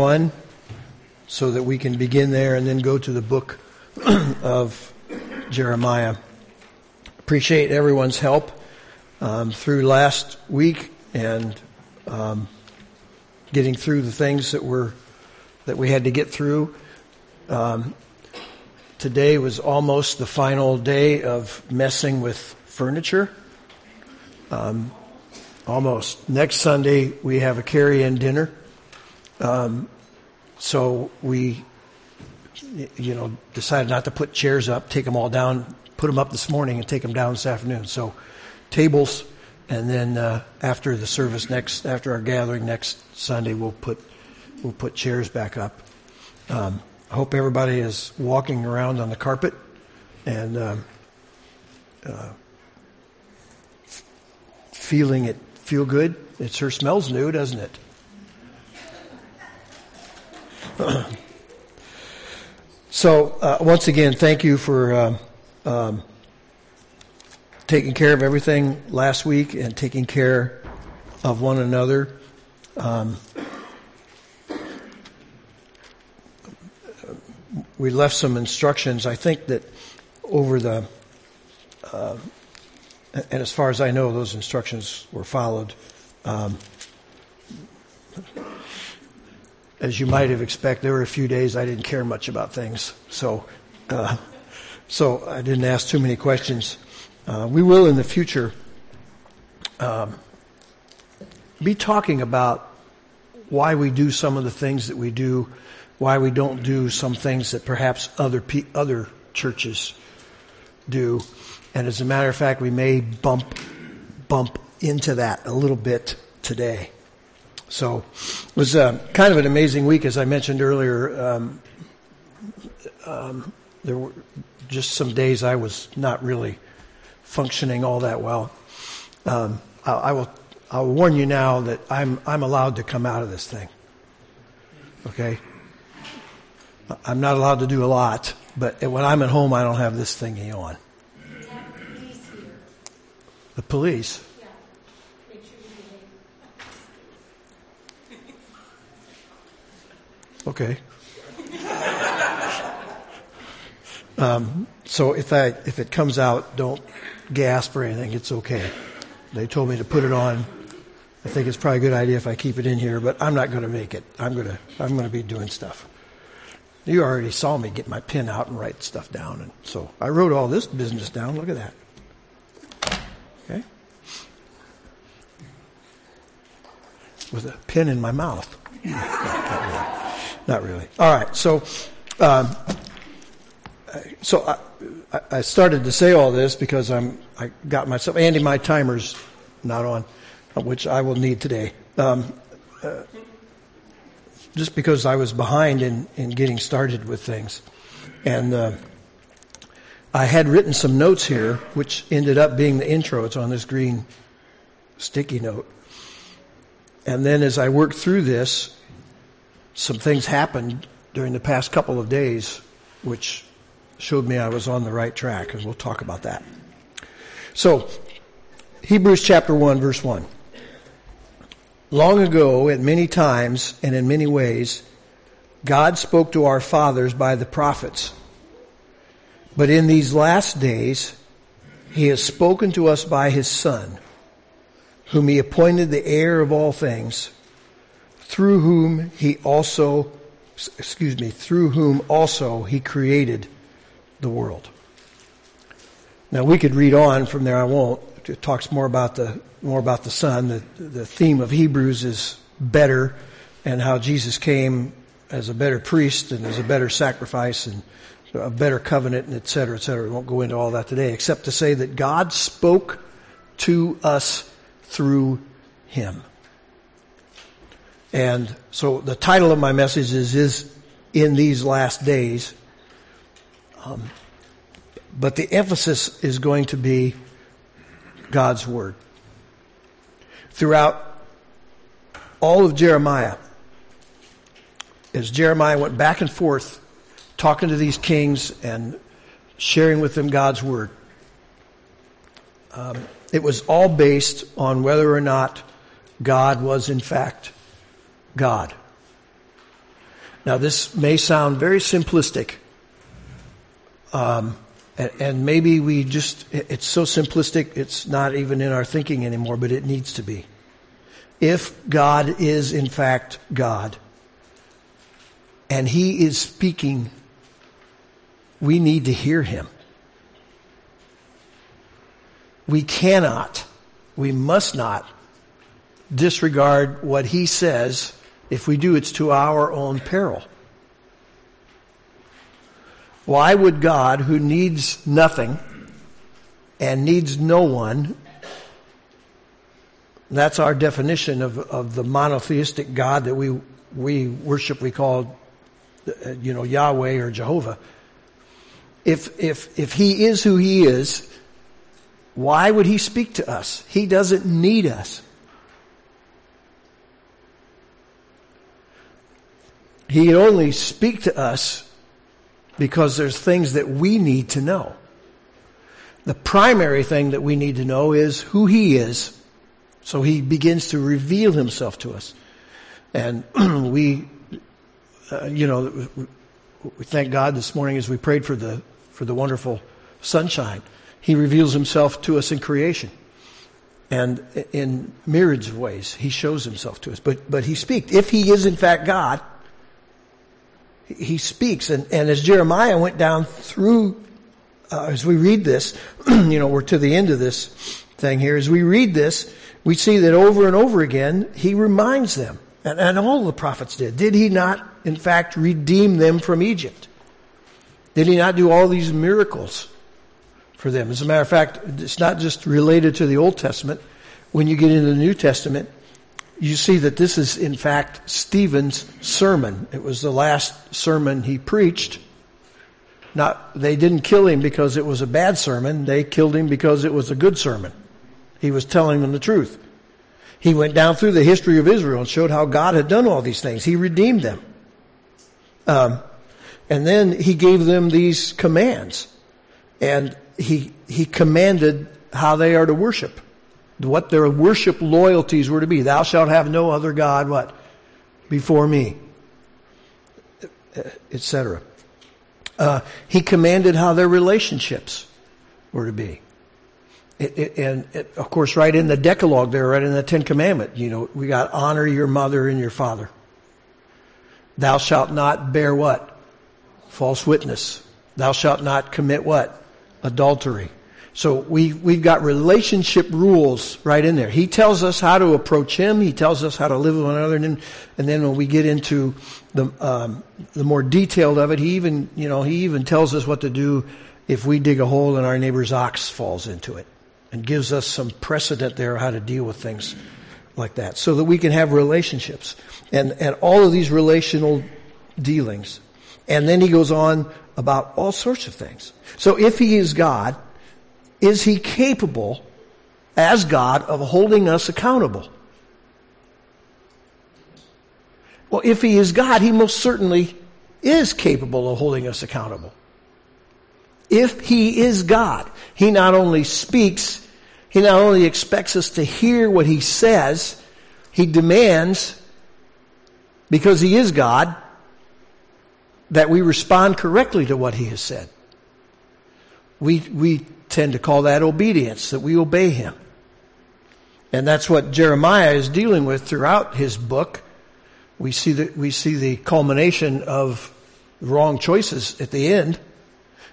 1 so that we can begin there and then go to the book of Jeremiah. Appreciate everyone's help um, through last week and um, getting through the things that were that we had to get through. Um, today was almost the final day of messing with furniture. Um, almost. Next Sunday we have a carry-in dinner. Um, so we, you know, decided not to put chairs up, take them all down, put them up this morning and take them down this afternoon. So tables, and then uh, after the service next, after our gathering next Sunday, we'll put we'll put chairs back up. Um, I hope everybody is walking around on the carpet and um, uh, feeling it feel good. It sure smells new, doesn't it? so uh, once again, thank you for um, um, taking care of everything last week and taking care of one another. Um, we left some instructions. I think that over the, uh, and as far as I know, those instructions were followed. As you might have expected, there were a few days I didn't care much about things, so uh, so I didn't ask too many questions. Uh, we will in the future um, be talking about why we do some of the things that we do why we don't do some things that perhaps other pe- other churches do. And as a matter of fact, we may bump bump into that a little bit today. So it was uh, kind of an amazing week, as I mentioned earlier. Um, um, there were just some days I was not really functioning all that well. Um, I, I will I'll warn you now that I'm I'm allowed to come out of this thing. Okay, I'm not allowed to do a lot, but when I'm at home, I don't have this thingy on. The police? Okay. Um, so if I if it comes out, don't gasp or anything. It's okay. They told me to put it on. I think it's probably a good idea if I keep it in here, but I'm not going to make it. I'm going to I'm going to be doing stuff. You already saw me get my pen out and write stuff down. And so I wrote all this business down. Look at that. Okay? With a pen in my mouth. not, really. All right. So, um, so I, I started to say all this because I'm, I got myself, Andy, my timer's not on, which I will need today. Um, uh, just because I was behind in, in getting started with things. And uh, I had written some notes here, which ended up being the intro. It's on this green sticky note. And then as I worked through this, some things happened during the past couple of days, which showed me I was on the right track, and we'll talk about that. So, Hebrews chapter 1, verse 1. Long ago, at many times and in many ways, God spoke to our fathers by the prophets. But in these last days, He has spoken to us by His Son, whom He appointed the heir of all things, through whom He also, excuse me, through whom also He created the world. Now we could read on from there, I won't. It talks more about the more about the Son. The, the theme of Hebrews is better and how Jesus came as a better priest and as a better sacrifice and a better covenant and et cetera, et cetera. We won't go into all that today except to say that God spoke to us through him. And so the title of my message is, is in these last days. Um, but the emphasis is going to be God's Word throughout all of Jeremiah, as Jeremiah went back and forth talking to these kings and sharing with them God's word. Um, it was all based on whether or not God was in fact God. Now, this may sound very simplistic, um, and, and maybe we just, it's so simplistic, it's not even in our thinking anymore, but it needs to be. If God is in fact God, and He is speaking, we need to hear Him. We cannot, we must not disregard what He says. If we do, it's to our own peril. Why would God, who needs nothing and needs no one, that's our definition of, of the monotheistic God that we, we worship, we call, uh, you know, Yahweh or Jehovah. If, if, if he is who he is, why would he speak to us? He doesn't need us. He can only speak to us because there's things that we need to know. The primary thing that we need to know is who He is. So He begins to reveal Himself to us. And we, uh, you know, we thank God this morning as we prayed for the, for the wonderful sunshine. He reveals Himself to us in creation. And in myriads of ways, He shows Himself to us. But, but He speaks. If He is in fact God, he speaks. And, and as Jeremiah went down through, uh, as we read this, you know, we're to the end of this thing here. As we read this, we see that over and over again, he reminds them, and, and all the prophets did. Did he not, in fact, redeem them from Egypt? Did he not do all these miracles for them? As a matter of fact, it's not just related to the Old Testament. When you get into the New Testament, you see that this is in fact Stephen's sermon. It was the last sermon he preached. Not, they didn't kill him because it was a bad sermon. They killed him because it was a good sermon. He was telling them the truth. He went down through the history of Israel and showed how God had done all these things. He redeemed them. Um, and then he gave them these commands. And he, he commanded how they are to worship what their worship loyalties were to be. Thou shalt have no other God, what? Before me. Etc. Uh, he commanded how their relationships were to be. It, it, and it, of course, right in the Decalogue there, right in the Ten Commandment, you know, we got honor your mother and your father. Thou shalt not bear what? False witness. Thou shalt not commit what? Adultery. So we, we've got relationship rules right in there. He tells us how to approach him. He tells us how to live with one another. And then, and then when we get into the, um, the more detailed of it, he even, you know, he even tells us what to do if we dig a hole and our neighbor's ox falls into it and gives us some precedent there how to deal with things like that so that we can have relationships and, and all of these relational dealings. And then he goes on about all sorts of things. So if he is God, is he capable as God of holding us accountable? Well, if he is God, he most certainly is capable of holding us accountable. If he is God, he not only speaks, he not only expects us to hear what he says, he demands, because he is God, that we respond correctly to what he has said. We, we tend to call that obedience, that we obey him. And that's what Jeremiah is dealing with throughout his book. We see the, we see the culmination of wrong choices at the end.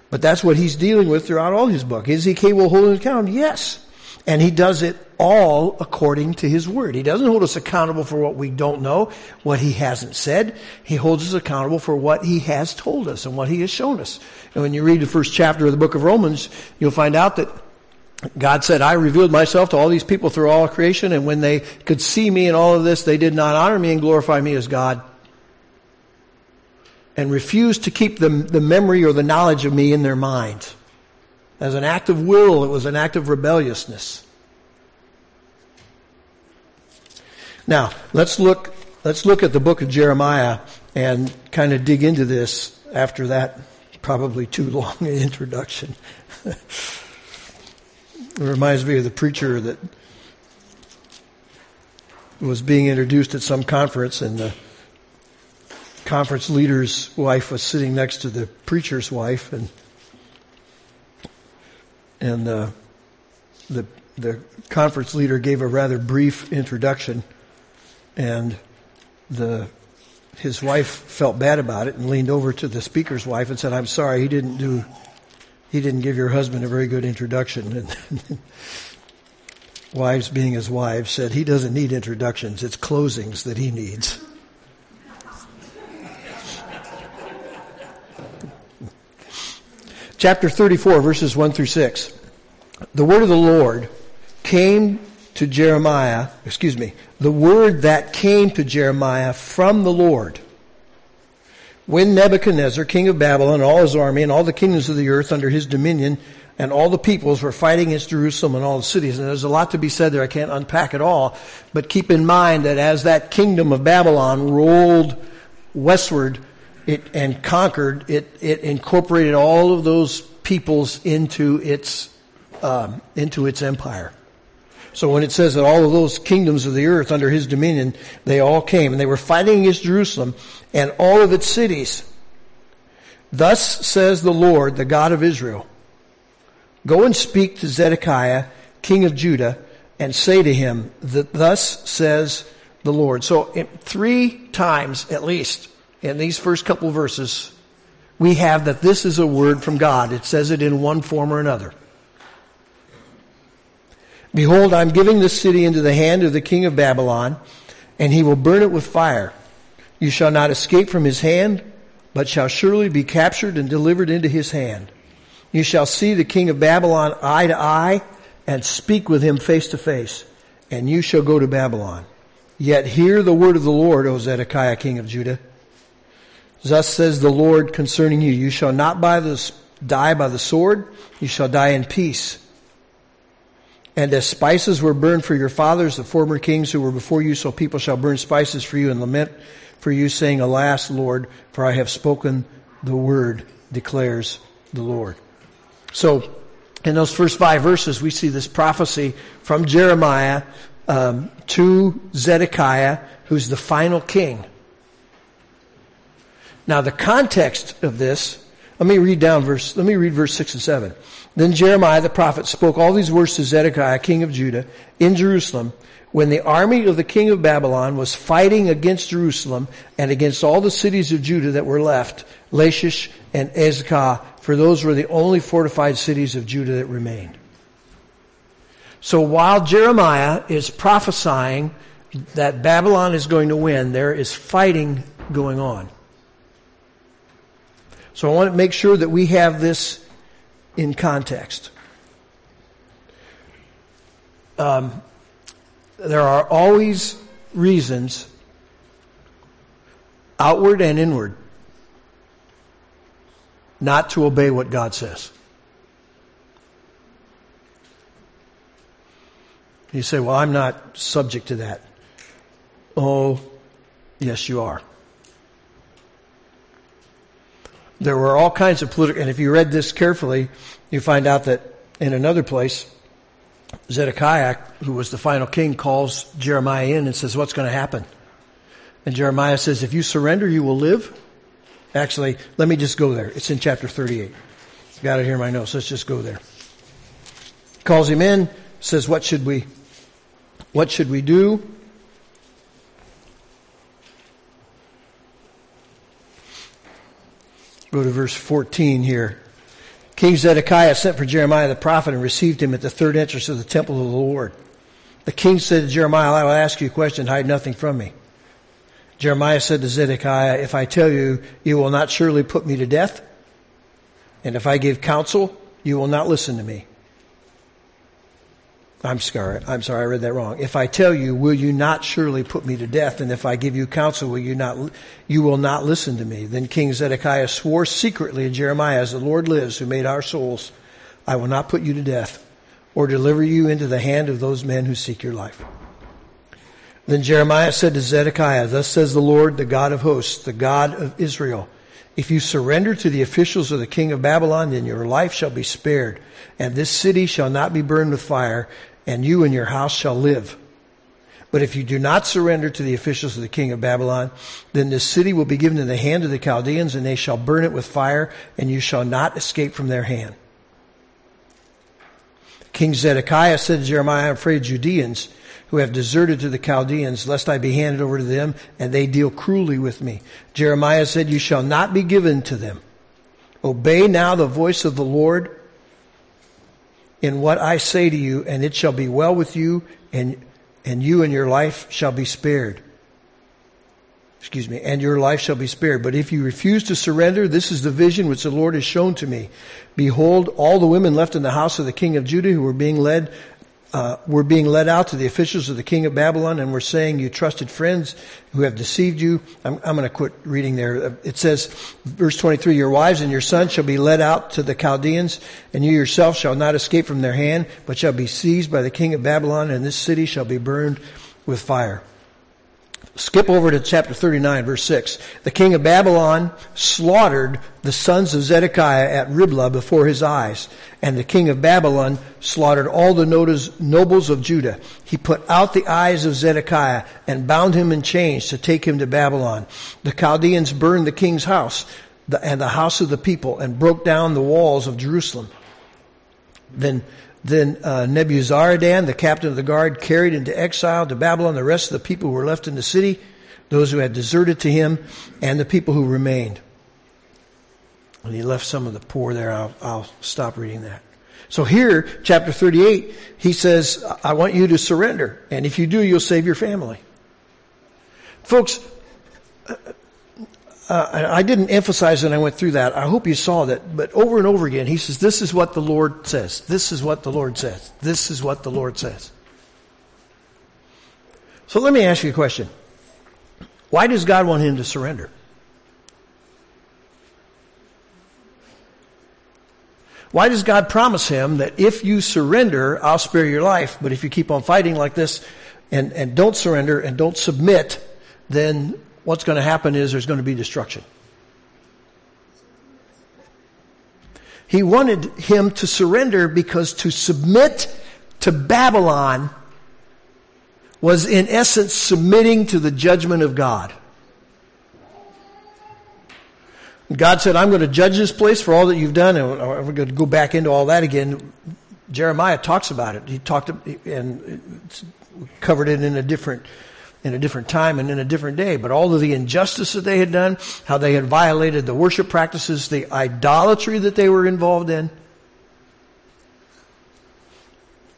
But that's what he's dealing with throughout all his book. Is he capable of holding account? Yes. And he does it all according to his word. He doesn't hold us accountable for what we don't know, what he hasn't said. He holds us accountable for what he has told us and what he has shown us. And when you read the first chapter of the book of Romans, you'll find out that God said, I revealed myself to all these people through all creation, and when they could see me in all of this, they did not honor me and glorify me as God. And refused to keep the, the memory or the knowledge of me in their minds. As an act of will, it was an act of rebelliousness. Now, let's look, let's look at the book of Jeremiah and kind of dig into this after that probably too long introduction. it reminds me of the preacher that was being introduced at some conference and the conference leader's wife was sitting next to the preacher's wife, and and uh, the the conference leader gave a rather brief introduction, and the his wife felt bad about it and leaned over to the speaker's wife and said, "I'm sorry, he didn't do he didn't give your husband a very good introduction." And wives, being his wives, said he doesn't need introductions; it's closings that he needs. Chapter 34, verses 1 through 6. The word of the Lord came to Jeremiah, excuse me, the word that came to Jeremiah from the Lord. When Nebuchadnezzar, king of Babylon, all his army, and all the kingdoms of the earth under his dominion, and all the peoples were fighting against Jerusalem and all the cities. And there's a lot to be said there. I can't unpack it all. But keep in mind that as that kingdom of Babylon rolled westward it, and conquered, it, it incorporated all of those peoples into its, um, into its empire. So when it says that all of those kingdoms of the earth under his dominion, they all came and they were fighting against Jerusalem and all of its cities. Thus says the Lord, the God of Israel. Go and speak to Zedekiah, king of Judah, and say to him that thus says the Lord. So three times at least in these first couple verses, we have that this is a word from God. It says it in one form or another. Behold, I'm giving this city into the hand of the king of Babylon, and he will burn it with fire. You shall not escape from his hand, but shall surely be captured and delivered into his hand. You shall see the king of Babylon eye to eye, and speak with him face to face, and you shall go to Babylon. Yet hear the word of the Lord, O Zedekiah, king of Judah. Thus says the Lord concerning you, you shall not by the, die by the sword, you shall die in peace. And as spices were burned for your fathers, the former kings who were before you, so people shall burn spices for you and lament for you, saying, Alas, Lord, for I have spoken the word, declares the Lord. So, in those first five verses, we see this prophecy from Jeremiah um, to Zedekiah, who's the final king. Now, the context of this, let me read down verse, let me read verse 6 and 7. Then Jeremiah the prophet spoke all these words to Zedekiah, king of Judah, in Jerusalem, when the army of the king of Babylon was fighting against Jerusalem and against all the cities of Judah that were left, Lachish and Azekah, for those were the only fortified cities of Judah that remained. So while Jeremiah is prophesying that Babylon is going to win, there is fighting going on. So I want to make sure that we have this in context. Um, there are always reasons, outward and inward, not to obey what God says. You say, well, I'm not subject to that. Oh, yes, you are. There were all kinds of political, and if you read this carefully, you find out that in another place, Zedekiah, who was the final king, calls Jeremiah in and says, What's going to happen? And Jeremiah says, If you surrender, you will live. Actually, let me just go there. It's in chapter 38. Got it here in my notes. Let's just go there. Calls him in, says, What should we what should we do? Go to verse 14 here. King Zedekiah sent for Jeremiah the prophet and received him at the third entrance of the temple of the Lord. The king said to Jeremiah, I will ask you a question, hide nothing from me. Jeremiah said to Zedekiah, If I tell you, you will not surely put me to death. And if I give counsel, you will not listen to me. I'm sorry. I'm sorry. I read that wrong. If I tell you, will you not surely put me to death? And if I give you counsel, will you not, you will not listen to me? Then King Zedekiah swore secretly to Jeremiah, as the Lord lives, who made our souls, I will not put you to death or deliver you into the hand of those men who seek your life. Then Jeremiah said to Zedekiah, Thus says the Lord, the God of hosts, the God of Israel. If you surrender to the officials of the king of Babylon, then your life shall be spared, and this city shall not be burned with fire, and you and your house shall live. But if you do not surrender to the officials of the king of Babylon, then this city will be given in the hand of the Chaldeans, and they shall burn it with fire, and you shall not escape from their hand. King Zedekiah said to Jeremiah, I'm afraid Judeans who have deserted to the Chaldeans, lest I be handed over to them, and they deal cruelly with me. Jeremiah said, You shall not be given to them. Obey now the voice of the Lord in what I say to you, and it shall be well with you, and, and you and your life shall be spared. Excuse me, and your life shall be spared. But if you refuse to surrender, this is the vision which the Lord has shown to me. Behold, all the women left in the house of the king of Judah who were being led uh, we're being led out to the officials of the king of Babylon, and we're saying, You trusted friends who have deceived you. I'm, I'm going to quit reading there. It says, verse 23, Your wives and your sons shall be led out to the Chaldeans, and you yourself shall not escape from their hand, but shall be seized by the king of Babylon, and this city shall be burned with fire. Skip over to chapter 39, verse 6. The king of Babylon slaughtered the sons of Zedekiah at Riblah before his eyes, and the king of Babylon slaughtered all the nobles of Judah. He put out the eyes of Zedekiah and bound him in chains to take him to Babylon. The Chaldeans burned the king's house and the house of the people and broke down the walls of Jerusalem. Then then uh, Nebuzaradan, the captain of the guard, carried into exile to Babylon the rest of the people who were left in the city, those who had deserted to him, and the people who remained. And he left some of the poor there. I'll, I'll stop reading that. So here, chapter 38, he says, I want you to surrender. And if you do, you'll save your family. Folks, uh, I didn't emphasize when I went through that. I hope you saw that. But over and over again, he says, This is what the Lord says. This is what the Lord says. This is what the Lord says. So let me ask you a question. Why does God want him to surrender? Why does God promise him that if you surrender, I'll spare your life, but if you keep on fighting like this and, and don't surrender and don't submit, then what's going to happen is there's going to be destruction. He wanted him to surrender because to submit to Babylon was in essence submitting to the judgment of God. God said, I'm going to judge this place for all that you've done, and we're going to go back into all that again. Jeremiah talks about it. He talked and covered it in a different in a different time and in a different day. But all of the injustice that they had done, how they had violated the worship practices, the idolatry that they were involved in,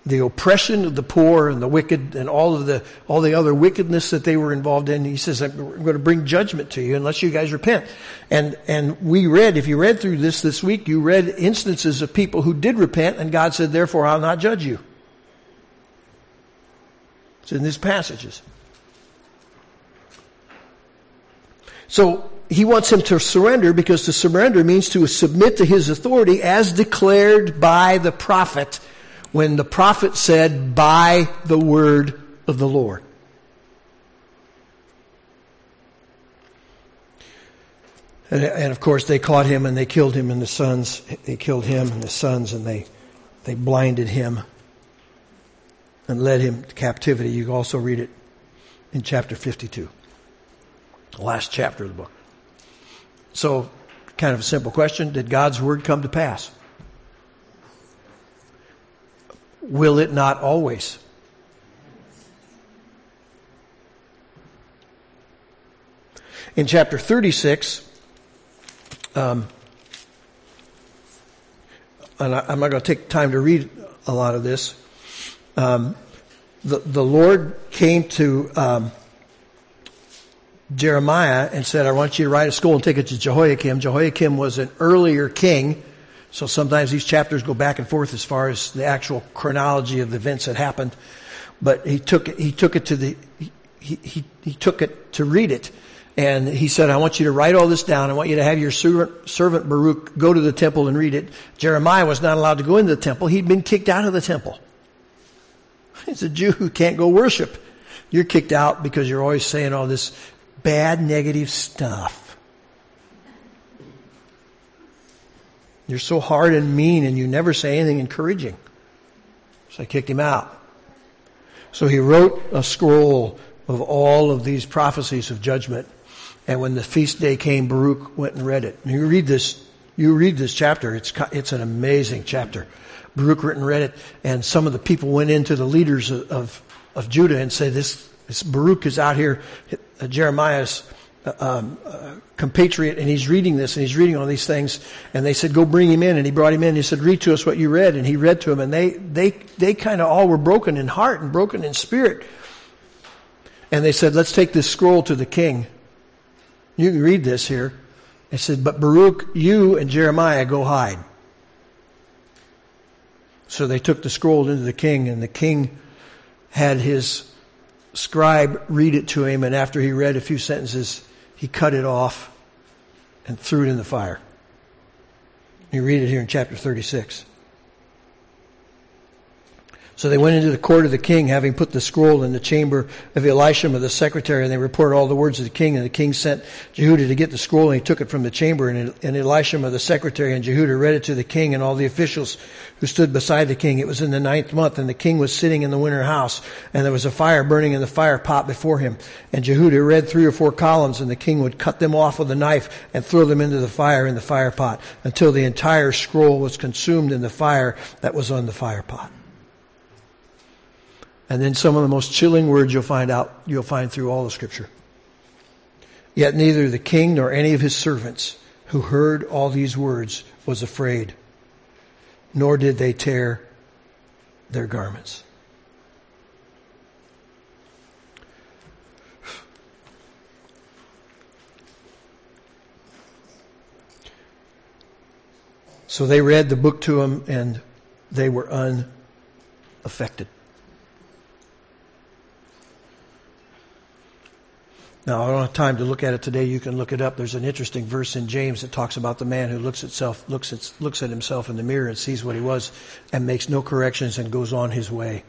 the oppression of the poor and the wicked and all of the all the other wickedness that they were involved in. He says, I'm going to bring judgment to you unless you guys repent. And and we read, if you read through this this week, you read instances of people who did repent, and God said, Therefore I'll not judge you. It's in these passages. So he wants him to surrender because to surrender means to submit to his authority as declared by the prophet when the prophet said, by the word of the Lord. And, and, of course, they caught him and they killed him and the sons. They killed him and his sons and they, they blinded him and led him to captivity. You also read it in chapter 52 the last chapter of the book. So, kind of a simple question Did God's word come to pass? Will it not always? In chapter 36, um, and I, am not going to take time to read a lot of this. Um, the, the Lord came to um, Jeremiah and said, I want you to write a scroll and take it to Jehoiakim. Jehoiakim was an earlier king, so sometimes these chapters go back and forth as far as the actual chronology of the events that happened. But he took it, he took it to the, he, he, he took it to read it. And he said, I want you to write all this down. I want you to have your servant, servant Baruch go to the temple and read it. Jeremiah was not allowed to go into the temple. He'd been kicked out of the temple. He's a Jew who can't go worship. You're kicked out because you're always saying all this bad, negative stuff. You're so hard and mean and you never say anything encouraging. So I kicked him out. So he wrote a scroll of all of these prophecies of judgment. And when the feast day came, Baruch went and read it. And you read this, you read this chapter. It's, it's an amazing chapter. Baruch went and read it. And some of the people went into the leaders of, of, of Judah and said, this, this Baruch is out here. Uh, Jeremiah's uh, um, uh, compatriot, and he's reading this, and he's reading all these things. And they said, "Go bring him in." And he brought him in. And he said, "Read to us what you read." And he read to them, and they they they kind of all were broken in heart and broken in spirit. And they said, "Let's take this scroll to the king." You can read this here. They said, "But Baruch, you and Jeremiah go hide." So they took the scroll into the king, and the king had his scribe read it to him, and after he read a few sentences, he cut it off and threw it in the fire. You read it here in chapter 36. So they went into the court of the king, having put the scroll in the chamber of Elishama, the secretary, and they reported all the words of the king. And the king sent Jehudi to get the scroll, and he took it from the chamber. And, and Elishama, the secretary, and Jehudi read it to the king and all the officials who stood beside the king. It was in the ninth month, and the king was sitting in the winter house, and there was a fire burning in the fire pot before him. And Jehudi read three or four columns, and the king would cut them off with a knife and throw them into the fire in the fire pot until the entire scroll was consumed in the fire that was on the fire pot. And then some of the most chilling words you'll find out, you'll find through all the scripture. Yet neither the king nor any of his servants who heard all these words was afraid, nor did they tear their garments. So they read the book to him and they were unaffected. Now, I don't have time to look at it today. You can look it up. There's an interesting verse in James that talks about the man who looks itself, looks at, looks at himself in the mirror and sees what he was and makes no corrections and goes on his way.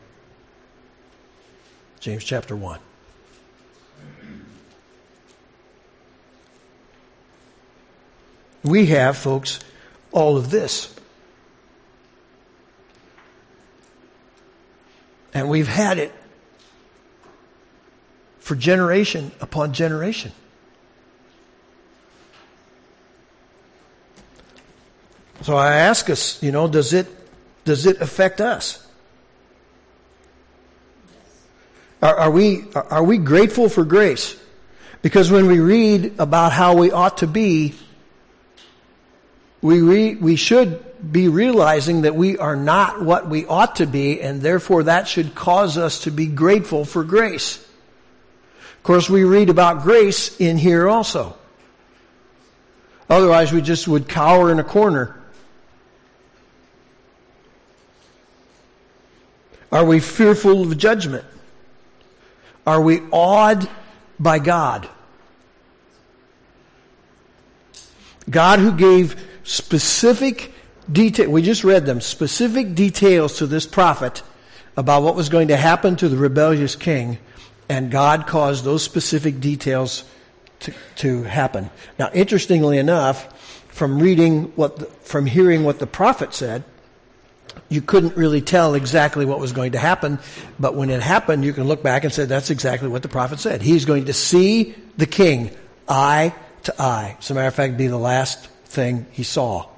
James chapter 1. We have, folks, all of this. And we've had it for generation upon generation. So I ask us, you know, does it, does it affect us? Are, are, we, are we grateful for grace? Because when we read about how we ought to be, we, re, we should be realizing that we are not what we ought to be, and therefore that should cause us to be grateful for grace. Of course, we read about grace in here also. Otherwise, we just would cower in a corner. Are we fearful of judgment? Are we awed by God? God who gave specific detail, we just read them, specific details to this prophet about what was going to happen to the rebellious king and God caused those specific details to, to happen. Now, interestingly enough, from reading what, the, from hearing what the prophet said, you couldn't really tell exactly what was going to happen, but when it happened, you can look back and say that's exactly what the prophet said. He's going to see the king eye to eye. As a matter of fact, be the last thing he saw.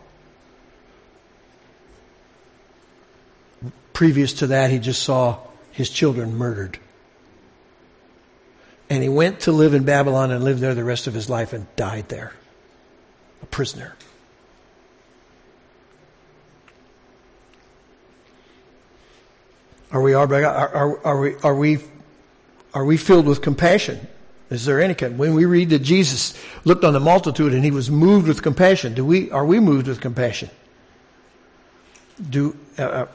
Previous to that, he just saw his children murdered. And he went to live in Babylon and lived there the rest of his life and died there, a prisoner. Are we, are, are, are, we, are, we, are we filled with compassion? Is there any kind? When we read that Jesus looked on the multitude and he was moved with compassion, do we, are we moved with compassion? Do, uh, uh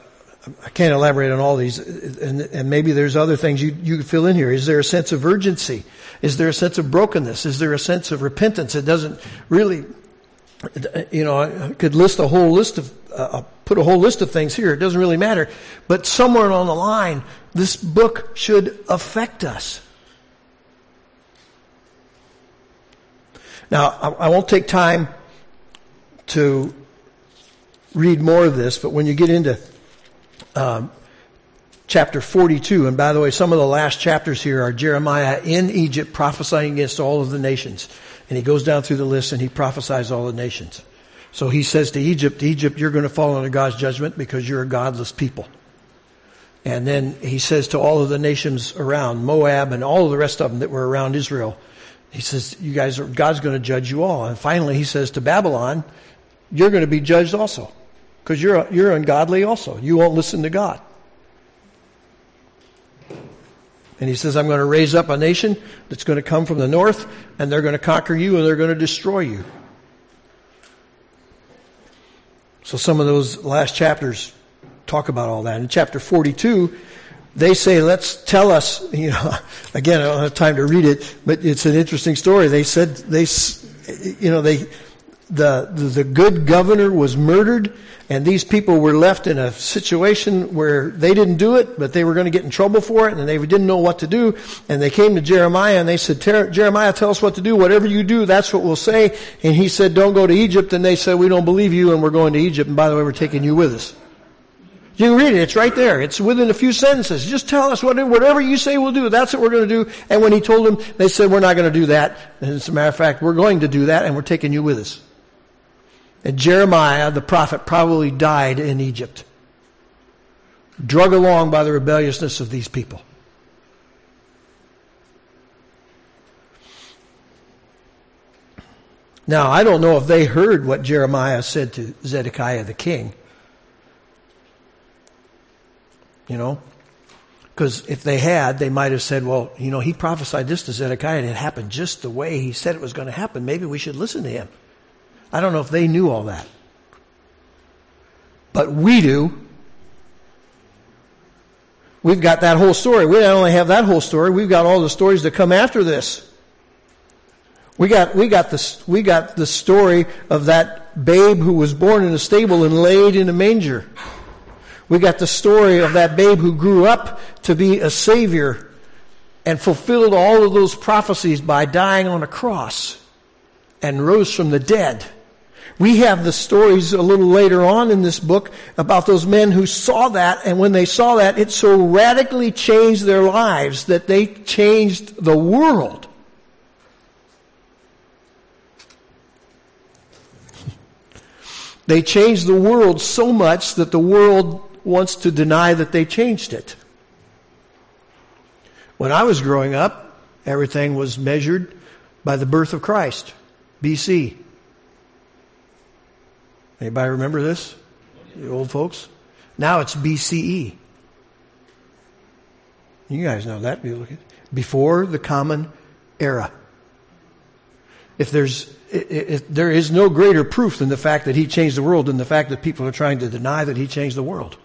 I can't elaborate on all these, and, and, maybe there's other things you, you fill in here. Is there a sense of urgency? Is there a sense of brokenness? Is there a sense of repentance? It doesn't really, you know, I could list a whole list of, uh, put a whole list of things here. It doesn't really matter. But somewhere along the line, this book should affect us. Now, I, I won't take time to read more of this, but when you get into um, chapter 42. And by the way, some of the last chapters here are Jeremiah in Egypt prophesying against all of the nations. And he goes down through the list and he prophesies all the nations. So he says to Egypt, Egypt, you're going to fall under God's judgment because you're a godless people. And then he says to all of the nations around, Moab and all of the rest of them that were around Israel, he says, you guys are, God's going to judge you all. And finally he says to Babylon, you're going to be judged also. Because you're, you're ungodly also. You won't listen to God. And he says, I'm going to raise up a nation that's going to come from the north, and they're going to conquer you, and they're going to destroy you. So some of those last chapters talk about all that. In chapter 42, they say, let's tell us, you know, again, I don't have time to read it, but it's an interesting story. They said, they, you know, they, the, the good governor was murdered and these people were left in a situation where they didn't do it, but they were going to get in trouble for it and they didn't know what to do. And they came to Jeremiah and they said, Jeremiah, tell us what to do. Whatever you do, that's what we'll say. And he said, don't go to Egypt. And they said, we don't believe you and we're going to Egypt. And by the way, we're taking you with us. You can read it. It's right there. It's within a few sentences. Just tell us what whatever you say we'll do. That's what we're going to do. And when he told them, they said, we're not going to do that. And as a matter of fact, we're going to do that and we're taking you with us. And Jeremiah, the prophet, probably died in Egypt, drug along by the rebelliousness of these people. Now, I don't know if they heard what Jeremiah said to Zedekiah the king. You know? Because if they had, they might have said, well, you know, he prophesied this to Zedekiah and it happened just the way he said it was going to happen. Maybe we should listen to him. I don't know if they knew all that. But we do. We've got that whole story. We not only have that whole story, we've got all the stories that come after this. We got, we got the, we got the story of that babe who was born in a stable and laid in a manger. We got the story of that babe who grew up to be a savior and fulfilled all of those prophecies by dying on a cross and rose from the dead. We have the stories a little later on in this book about those men who saw that, and when they saw that, it so radically changed their lives that they changed the world. They changed the world so much that the world wants to deny that they changed it. When I was growing up, everything was measured by the birth of Christ, BC. Anybody remember this? The old folks? Now it's BCE. You guys know that. Before the common era. If there's, if there is no greater proof than the fact that he changed the world than the fact that people are trying to deny that he changed the world.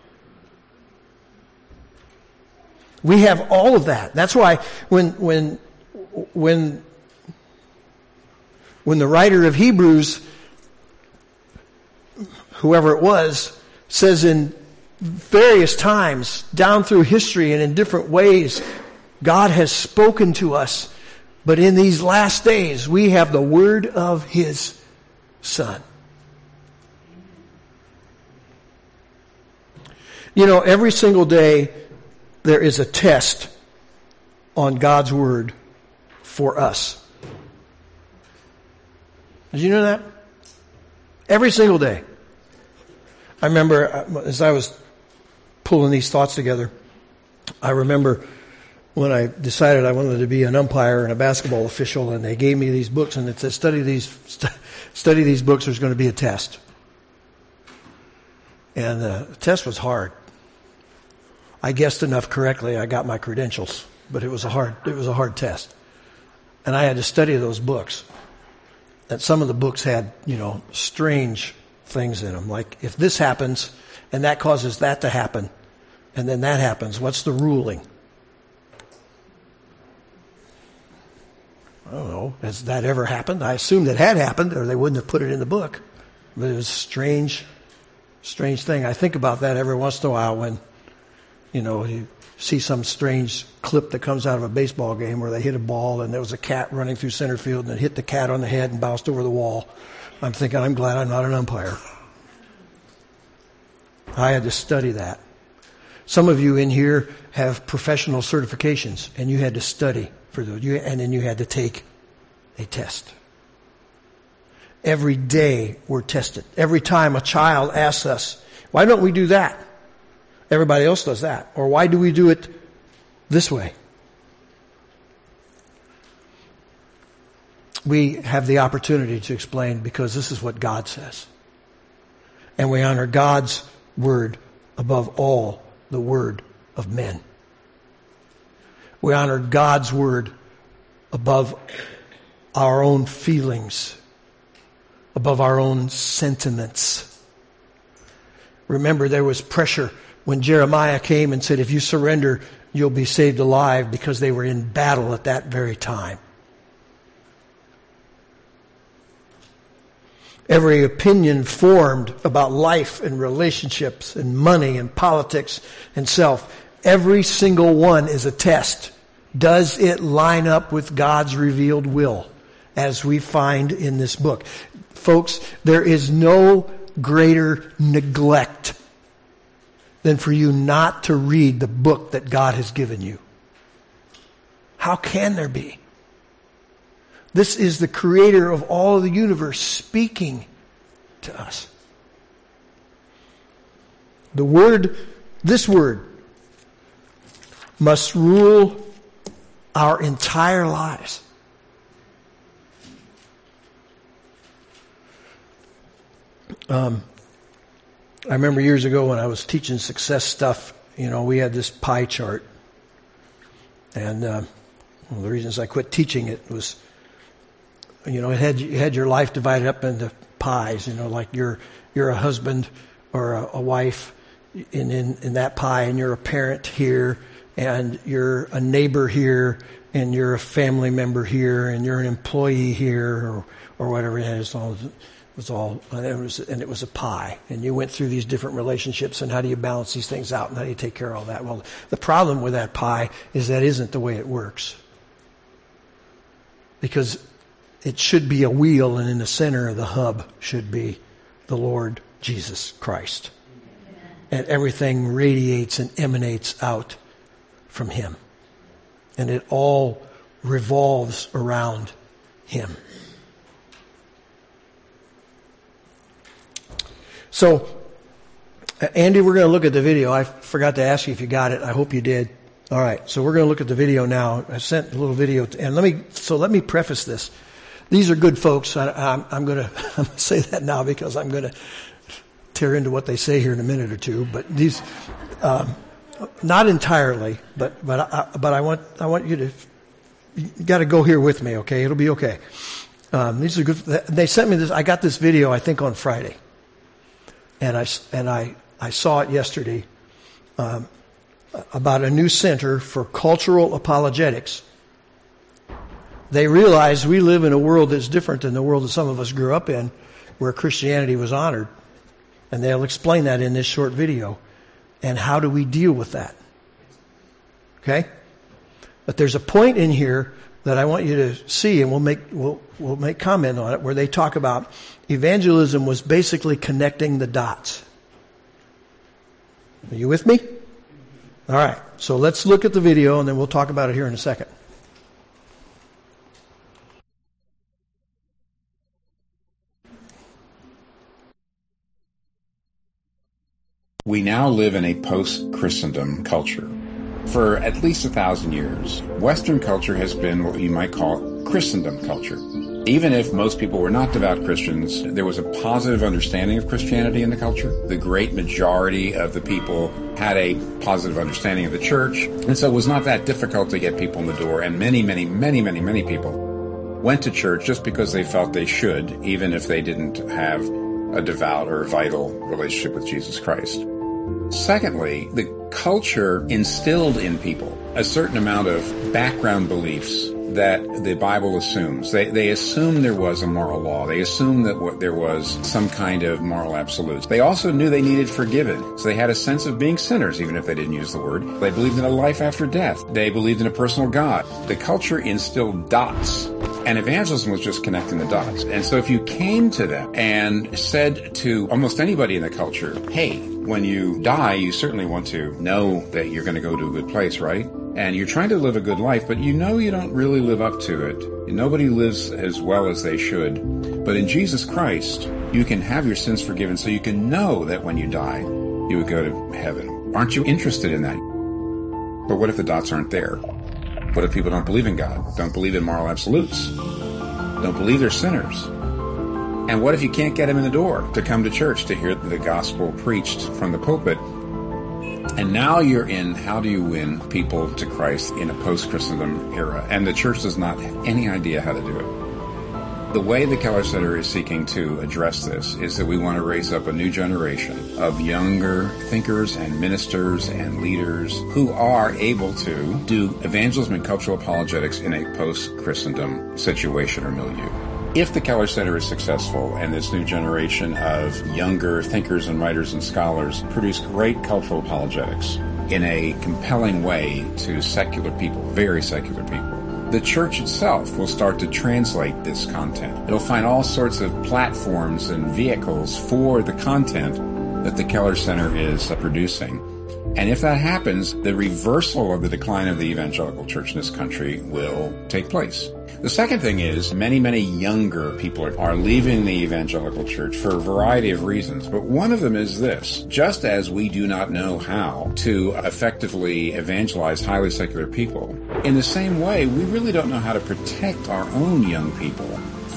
We have all of that. That's why when, when, when, when the writer of Hebrews whoever it was, says in various times down through history and in different ways, God has spoken to us. But in these last days, we have the word of His Son. You know, every single day there is a test on God's word for us. Did you know that? Every single day. I remember uh, as I was pulling these thoughts together, I remember when I decided I wanted to be an umpire and a basketball official, and they gave me these books, and it said, "Study these, st- study these books. There's going to be a test." And the test was hard. I guessed enough correctly. I got my credentials, but it was a hard, it was a hard test, and I had to study those books. And some of the books had, you know, strange things in them. Like if this happens and that causes that to happen, and then that happens, what's the ruling? I don't know. Has that ever happened? I assumed it had happened, or they wouldn't have put it in the book. But it was a strange, strange thing. I think about that every once in a while when, you know, you see some strange clip that comes out of a baseball game where they hit a ball and there was a cat running through center field and it hit the cat on the head and bounced over the wall. I'm thinking, I'm glad I'm not an umpire. I had to study that. Some of you in here have professional certifications and you had to study for those, and then you had to take a test. Every day we're tested. Every time a child asks us, why don't we do that? Everybody else does that. Or why do we do it this way? We have the opportunity to explain because this is what God says. And we honor God's word above all the word of men. We honor God's word above our own feelings, above our own sentiments. Remember, there was pressure when Jeremiah came and said, If you surrender, you'll be saved alive, because they were in battle at that very time. Every opinion formed about life and relationships and money and politics and self, every single one is a test. Does it line up with God's revealed will as we find in this book? Folks, there is no greater neglect than for you not to read the book that God has given you. How can there be? This is the creator of all of the universe speaking to us. The word, this word, must rule our entire lives. Um, I remember years ago when I was teaching success stuff, you know, we had this pie chart. And uh, one of the reasons I quit teaching it was, you know, it had, you had your life divided up into pies, you know, like you're, you're a husband or a, a wife in, in, in that pie and you're a parent here and you're a neighbor here and you're a family member here and you're an employee here or, or whatever it is. All, it was all, and it was, and it was a pie. And you went through these different relationships and how do you balance these things out and how do you take care of all that? Well, the problem with that pie is that isn't the way it works. Because it should be a wheel and in the center of the hub should be the Lord Jesus Christ. And everything radiates and emanates out from Him. And it all revolves around Him. So, uh, Andy, we're going to look at the video. I forgot to ask you if you got it. I hope you did. All right. So we're going to look at the video now. I sent a little video, to, and let me. So let me preface this. These are good folks. I, am going to say that now because I'm going to tear into what they say here in a minute or two. But these, um, not entirely, but but I, but I want I want you to you got to go here with me, okay? It'll be okay. Um, these are good. They sent me this. I got this video I think on Friday, and I and I I saw it yesterday um, about a new center for cultural apologetics. They realize we live in a world that's different than the world that some of us grew up in, where Christianity was honored, and they'll explain that in this short video. And how do we deal with that? Okay? But there's a point in here that I want you to see, and we'll make, we'll, we'll make comment on it, where they talk about evangelism was basically connecting the dots. Are you with me? All right. So let's look at the video, and then we'll talk about it here in a second. We now live in a post-Christendom culture. For at least a thousand years, Western culture has been what you might call Christendom culture. Even if most people were not devout Christians, there was a positive understanding of Christianity in the culture. The great majority of the people had a positive understanding of the church, and so it was not that difficult to get people in the door, and many, many, many, many, many people went to church just because they felt they should, even if they didn't have a devout or vital relationship with Jesus Christ. Secondly, the culture instilled in people a certain amount of background beliefs that the Bible assumes. They, they assume there was a moral law. They assume that there was some kind of moral absolutes. They also knew they needed forgiven. So they had a sense of being sinners, even if they didn't use the word. They believed in a life after death. They believed in a personal God. The culture instilled dots And evangelism was just connecting the dots. And so if you came to them and said to almost anybody in the culture, hey, when you die, you certainly want to know that you're going to go to a good place, right? And you're trying to live a good life, but you know you don't really live up to it. Nobody lives as well as they should. But in Jesus Christ, you can have your sins forgiven so you can know that when you die, you would go to heaven. Aren't you interested in that? But what if the dots aren't there? What if people don't believe in God, don't believe in moral absolutes, don't believe they're sinners? And what if you can't get them in the door to come to church to hear the gospel preached from the pulpit? And now you're in how do you win people to Christ in a post Christendom era? And the church does not have any idea how to do it. The way the Keller Center is seeking to address this is that we want to raise up a new generation of younger thinkers and ministers and leaders who are able to do evangelism and cultural apologetics in a post-Christendom situation or milieu. If the Keller Center is successful and this new generation of younger thinkers and writers and scholars produce great cultural apologetics in a compelling way to secular people, very secular people, the church itself will start to translate this content. It'll find all sorts of platforms and vehicles for the content that the Keller Center is producing. And if that happens, the reversal of the decline of the evangelical church in this country will take place. The second thing is many, many younger people are leaving the evangelical church for a variety of reasons. But one of them is this. Just as we do not know how to effectively evangelize highly secular people, in the same way, we really don't know how to protect our own young people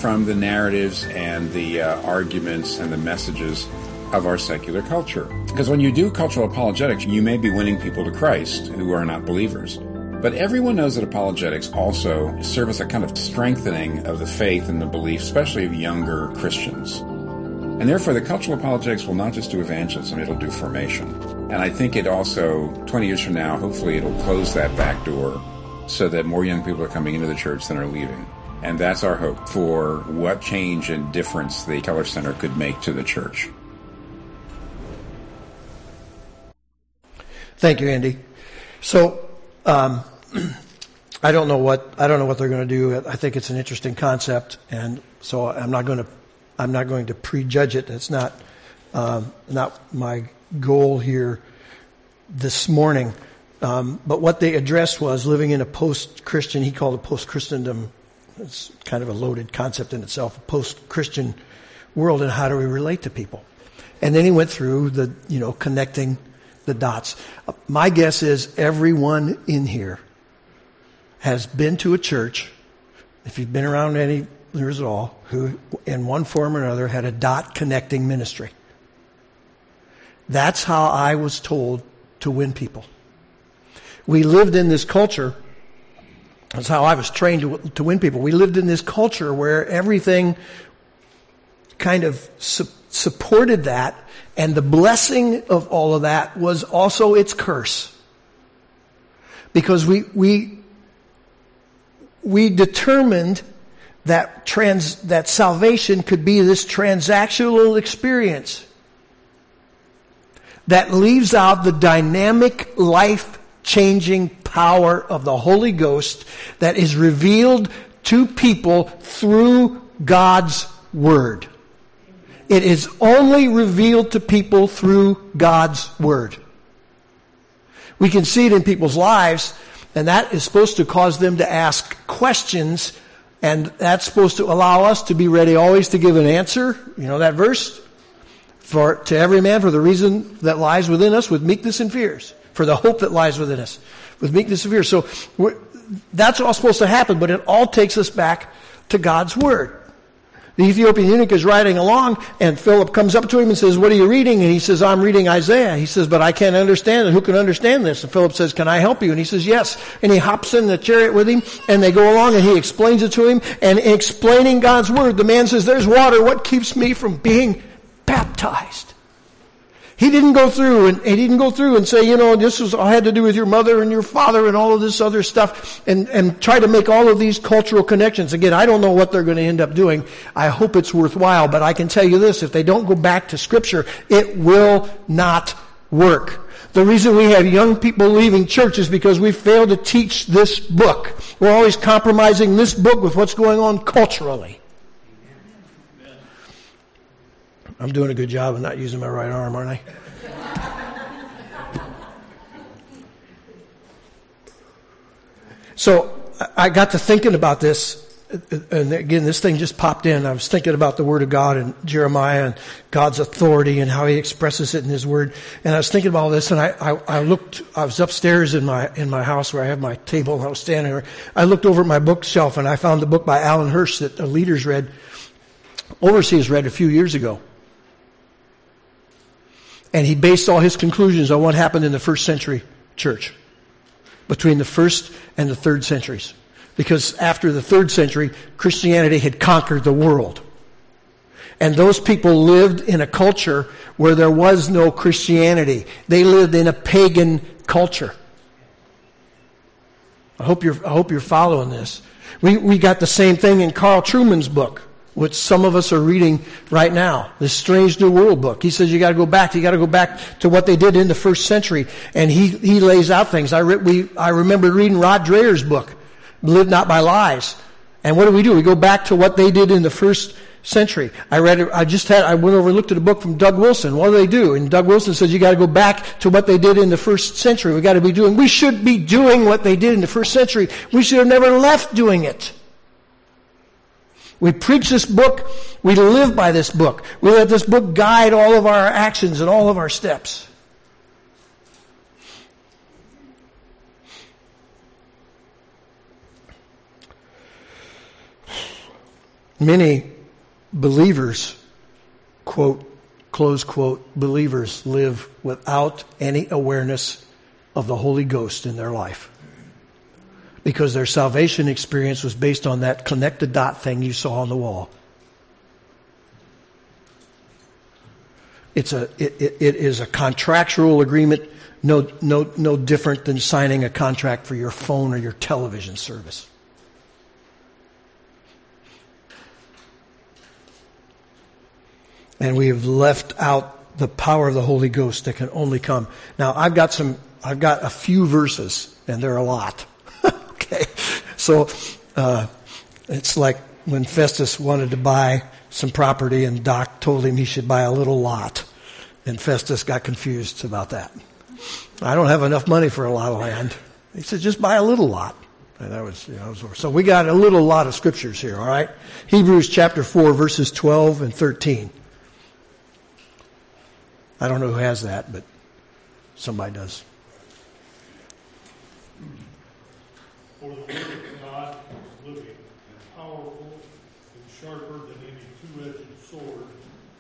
from the narratives and the uh, arguments and the messages of our secular culture. Because when you do cultural apologetics, you may be winning people to Christ who are not believers. But everyone knows that apologetics also serve as a kind of strengthening of the faith and the belief, especially of younger Christians. And therefore, the cultural apologetics will not just do evangelism, it'll do formation. And I think it also, 20 years from now, hopefully it'll close that back door so that more young people are coming into the church than are leaving. And that's our hope for what change and difference the Keller Center could make to the church. Thank you, Andy. So, um, I don't know what I don't know what they're going to do. I think it's an interesting concept, and so I'm not going to I'm not going to prejudge it. It's not um, not my goal here this morning. Um, but what they addressed was living in a post-Christian. He called it post-Christendom. It's kind of a loaded concept in itself. A post-Christian world, and how do we relate to people? And then he went through the you know connecting the dots. My guess is everyone in here has been to a church, if you've been around any years at all, who in one form or another had a dot connecting ministry. That's how I was told to win people. We lived in this culture. That's how I was trained to, to win people. We lived in this culture where everything kind of su- supported that and the blessing of all of that was also its curse. Because we, we, we determined that trans, that salvation could be this transactional experience that leaves out the dynamic life changing power of the Holy Ghost that is revealed to people through God's Word. It is only revealed to people through God's Word. We can see it in people's lives, and that is supposed to cause them to ask questions, and that's supposed to allow us to be ready always to give an answer. You know that verse? For to every man for the reason that lies within us with meekness and fears, for the hope that lies within us with meekness and fear. So that's all supposed to happen, but it all takes us back to God's Word. The Ethiopian eunuch is riding along, and Philip comes up to him and says, What are you reading? And he says, I'm reading Isaiah. He says, But I can't understand it. Who can understand this? And Philip says, Can I help you? And he says, Yes. And he hops in the chariot with him, and they go along, and he explains it to him. And in explaining God's word, the man says, There's water. What keeps me from being baptized? He didn't go through and he didn't go through and say, you know, this was all had to do with your mother and your father and all of this other stuff and, and try to make all of these cultural connections. Again, I don't know what they're going to end up doing. I hope it's worthwhile, but I can tell you this, if they don't go back to scripture, it will not work. The reason we have young people leaving church is because we fail to teach this book. We're always compromising this book with what's going on culturally. I'm doing a good job of not using my right arm, aren't I? so I got to thinking about this and again, this thing just popped in. I was thinking about the Word of God and Jeremiah and God's authority and how He expresses it in His Word. And I was thinking about all this, and I, I, I looked. I was upstairs in my in my house where I have my table, and I was standing there. I looked over at my bookshelf, and I found the book by Alan Hirsch that the leaders read, overseers read a few years ago. And he based all his conclusions on what happened in the first century church, between the first and the third centuries because after the third century, Christianity had conquered the world. And those people lived in a culture where there was no Christianity. They lived in a pagan culture. I hope you're, I hope you're following this. We, we got the same thing in Carl Trueman's book, which some of us are reading right now. This Strange New World book. He says you gotta go back, you gotta go back to what they did in the first century. And he, he lays out things. I, re, we, I remember reading Rod Dreher's book live not by lies. And what do we do? We go back to what they did in the first century. I read I just had, I went over and looked at a book from Doug Wilson. What do they do? And Doug Wilson says you gotta go back to what they did in the first century. We gotta be doing, we should be doing what they did in the first century. We should have never left doing it. We preach this book. We live by this book. We let this book guide all of our actions and all of our steps. Many believers, quote, close quote, believers live without any awareness of the Holy Ghost in their life. Because their salvation experience was based on that connected dot thing you saw on the wall. It's a, it, it, it is a contractual agreement no, no, no different than signing a contract for your phone or your television service. and we have left out the power of the Holy Ghost that can only come. Now, I've got some, I've got a few verses, and they're a lot. So uh, it's like when Festus wanted to buy some property, and Doc told him he should buy a little lot, and Festus got confused about that. I don't have enough money for a lot of land. He said, just buy a little lot. And that was, you know, so we got a little lot of scriptures here, all right? Hebrews chapter 4, verses 12 and 13. I don't know who has that, but somebody does. For the word of God is living and powerful and sharper than any two-edged sword,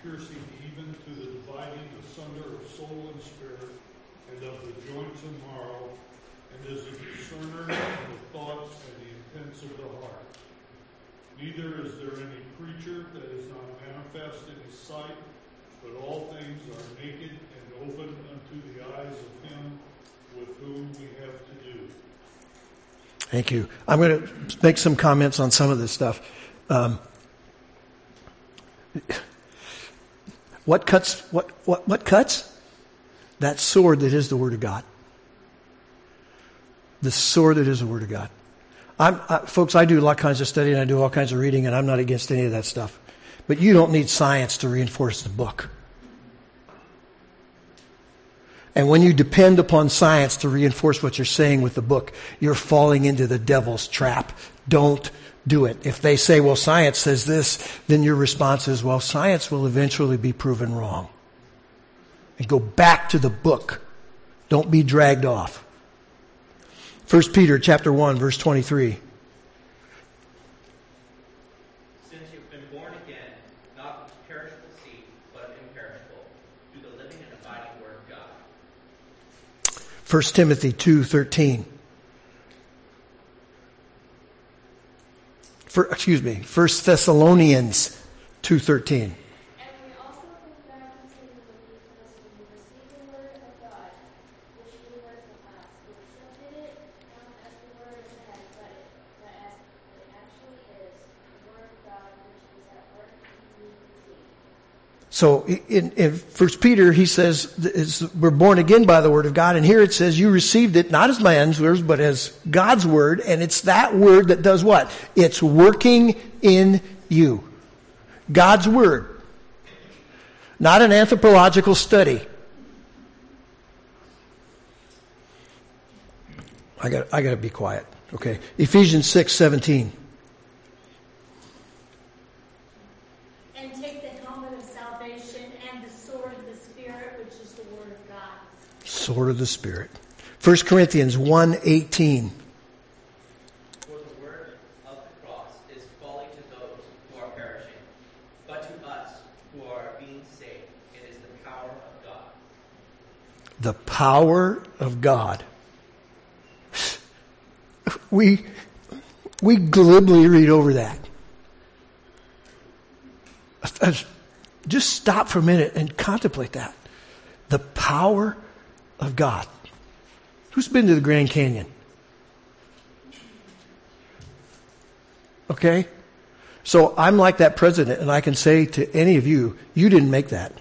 piercing even to the dividing asunder of soul and spirit, and of the joints and marrow, and is a discerner of the thoughts and the intents of the heart. Neither is there any creature that is not manifest in his sight, but all things are naked and open unto the eyes of him with whom we have to do. Thank you. I'm going to make some comments on some of this stuff. Um, what cuts? What, what what cuts? That sword that is the Word of God. The sword that is the Word of God. I, folks, I do a lot of kinds of study and I do all kinds of reading, and I'm not against any of that stuff. But you don't need science to reinforce the book. And when you depend upon science to reinforce what you're saying with the book, you're falling into the devil's trap. Don't do it. If they say, well, science says this, then your response is, well, science will eventually be proven wrong. And go back to the book. Don't be dragged off. 1 Peter chapter 1 verse 23. First Timothy 2:13. For, excuse me, First Thessalonians 2:13. So in, in First Peter, he says we're born again by the word of God, and here it says you received it not as man's words, but as God's word, and it's that word that does what? It's working in you. God's word, not an anthropological study. I got I got to be quiet. Okay, Ephesians six seventeen. Sword of the Spirit. 1 Corinthians 1 18. For the word of the cross is folly to those who are perishing, but to us who are being saved, it is the power of God. The power of God. We, we glibly read over that. Just stop for a minute and contemplate that. The power of God. Who's been to the Grand Canyon? Okay? So I'm like that president, and I can say to any of you, you didn't make that.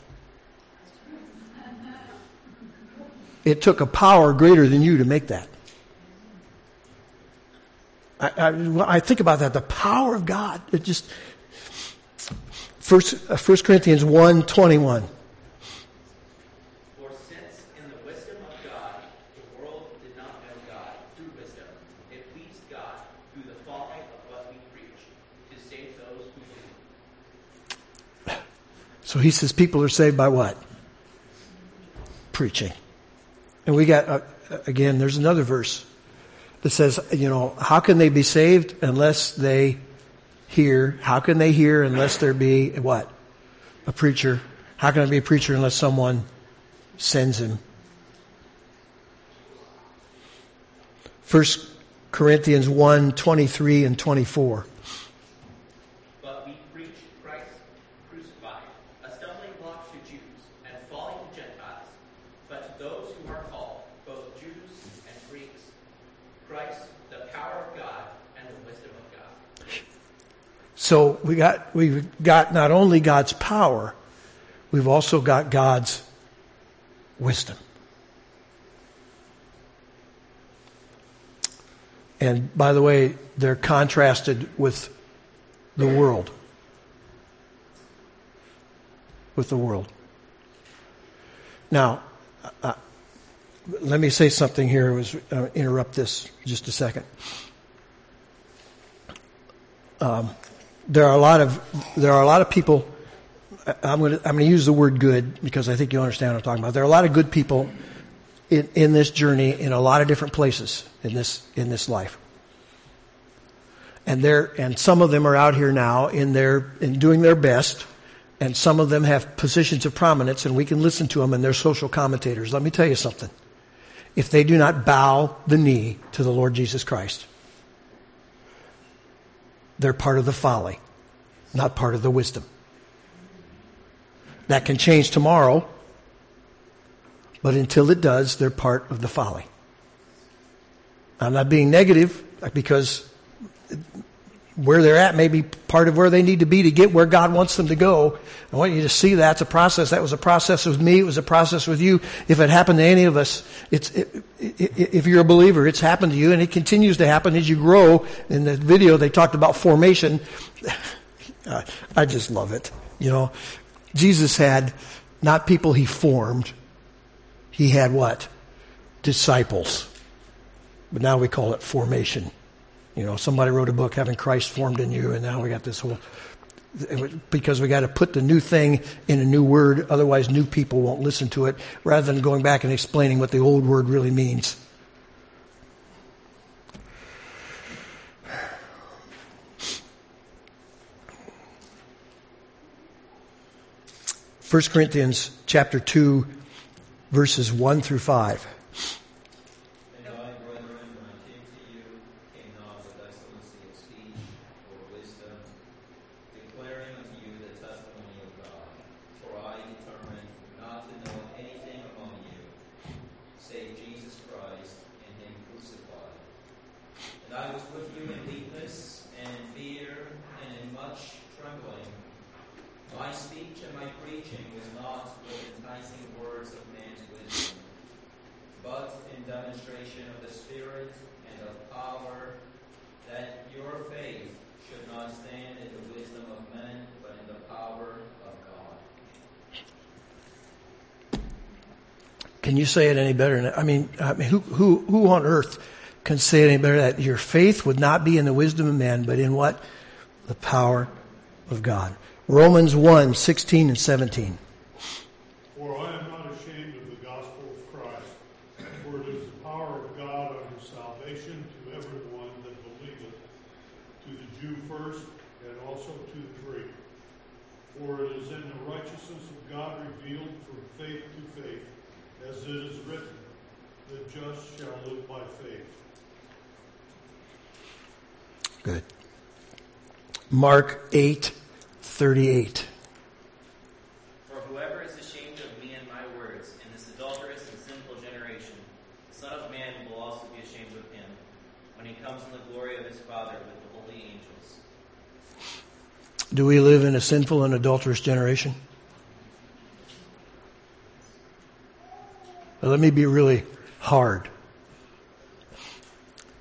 It took a power greater than you to make that. I, I, I think about that, the power of God. It just, First, uh, Corinthians 1 21. So he says people are saved by what? Preaching. And we got, uh, again, there's another verse that says, you know, how can they be saved unless they hear? How can they hear unless there be what? A preacher. How can I be a preacher unless someone sends him? First Corinthians 1, 23 and 24. We got, we've got not only God's power, we've also got God's wisdom. And by the way, they're contrasted with the world. With the world. Now, uh, let me say something here. Was uh, interrupt this just a second. Um, there are a lot of there are a lot of people. Uh, I'm going to I'm going to use the word good because I think you understand what I'm talking about. There are a lot of good people in, in this journey in a lot of different places in this in this life. And they and some of them are out here now in their in doing their best, and some of them have positions of prominence, and we can listen to them and they're social commentators. Let me tell you something. If they do not bow the knee to the Lord Jesus Christ, they're part of the folly, not part of the wisdom. That can change tomorrow, but until it does, they're part of the folly. I'm not being negative because where they're at may be part of where they need to be to get where God wants them to go. I want you to see that's a process. That was a process with me. It was a process with you. If it happened to any of us, it's, it, it, if you're a believer, it's happened to you and it continues to happen as you grow. In the video, they talked about formation. I just love it. You know, Jesus had not people he formed. He had what? Disciples. But now we call it formation. You know, somebody wrote a book, Having Christ Formed in You, and now we got this whole, because we got to put the new thing in a new word, otherwise new people won't listen to it, rather than going back and explaining what the old word really means. First Corinthians chapter 2 verses 1 through 5. I speak speech and my preaching was not with enticing words of man's wisdom, but in demonstration of the Spirit and of power, that your faith should not stand in the wisdom of men, but in the power of God. Can you say it any better? Than, I mean, I mean, who, who, who on earth can say it any better? That your faith would not be in the wisdom of men, but in what? The power of God. Romans 1, 16 and 17. For I am not ashamed of the gospel of Christ, for it is the power of God unto salvation to everyone that believeth, to the Jew first, and also to the Greek. For it is in the righteousness of God revealed from faith to faith, as it is written, the just shall live by faith. Good. Mark 8, 38. For whoever is ashamed of me and my words in this adulterous and sinful generation, the Son of Man will also be ashamed of him when he comes in the glory of his Father with the holy angels. Do we live in a sinful and adulterous generation? Now, let me be really hard.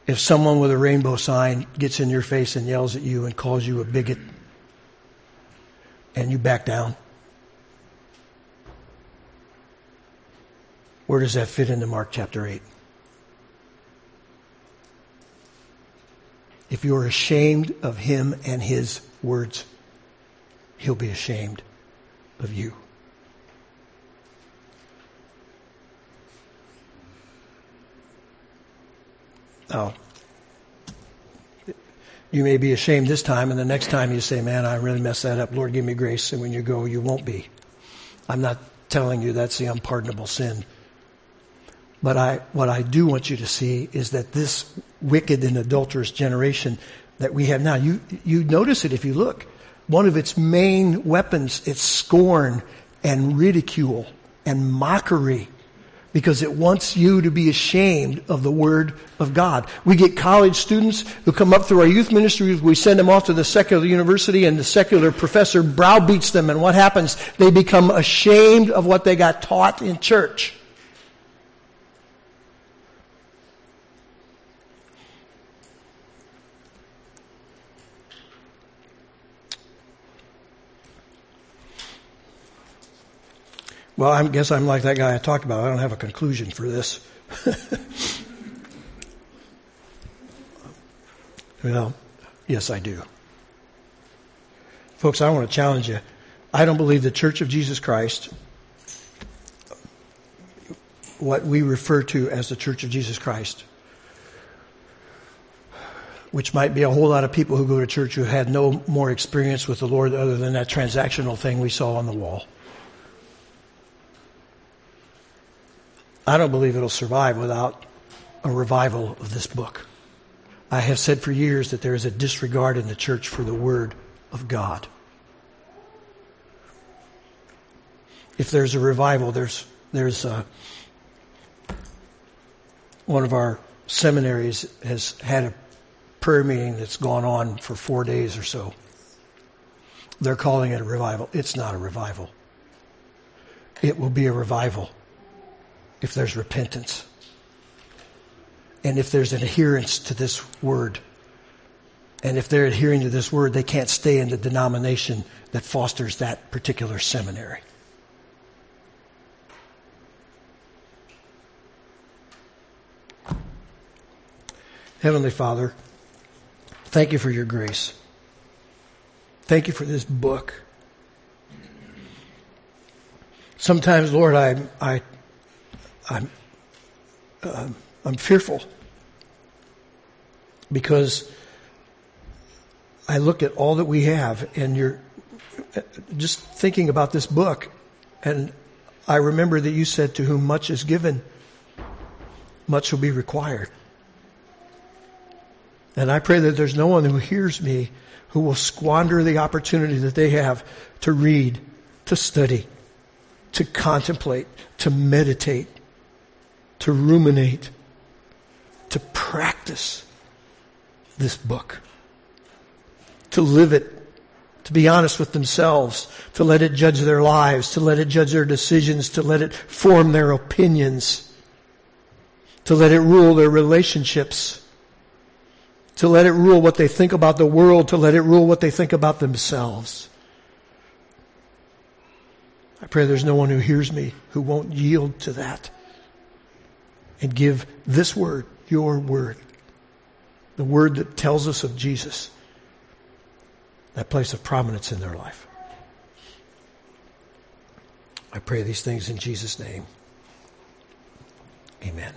If someone with a rainbow sign gets in your face and yells at you and calls you a bigot, and you back down, where does that fit into Mark chapter 8? If you're ashamed of him and his words, he'll be ashamed of you. Now, you may be ashamed this time, and the next time you say, Man, I really messed that up. Lord, give me grace. And when you go, you won't be. I'm not telling you that's the unpardonable sin. But I, what I do want you to see is that this wicked and adulterous generation that we have now, you, you notice it if you look. One of its main weapons, it's scorn and ridicule and mockery because it wants you to be ashamed of the Word of God. We get college students who come up through our youth ministries. We send them off to the secular university and the secular professor browbeats them. And what happens? They become ashamed of what they got taught in church. Well, I guess I'm like that guy I talked about. I don't have a conclusion for this. well, yes, I do. Folks, I want to challenge you. I don't believe the Church of Jesus Christ, what we refer to as the Church of Jesus Christ, which might be a whole lot of people who go to church who had no more experience with the Lord other than that transactional thing we saw on the wall. I don't believe it'll survive without a revival of this book. I have said for years that there is a disregard in the church for the Word of God. If there's a revival, there's, there's a, one of our seminaries has had a prayer meeting that's gone on for four days or so. They're calling it a revival. It's not a revival. It will be a revival if there's repentance and if there's an adherence to this word. And if they're adhering to this word, they can't stay in the denomination that fosters that particular seminary. Heavenly Father, thank you for your grace. Thank you for this book. Sometimes, Lord, I, I I'm, uh, I'm fearful because I look at all that we have and you're just thinking about this book and I remember that you said to whom much is given, much will be required. And I pray that there's no one who hears me who will squander the opportunity that they have to read, to study, to contemplate, to meditate, to ruminate, to practice this book, to live it to be honest with themselves, to let it judge their lives, to let it judge their decisions, to let it form their opinions, to let it rule their relationships, to let it rule what they think about the world, to let it rule what they think about themselves. I pray there's no one who hears me who won't yield to that and give this word, your word, the word that tells us of Jesus, that place of prominence in their life. I pray these things in Jesus' name. Amen.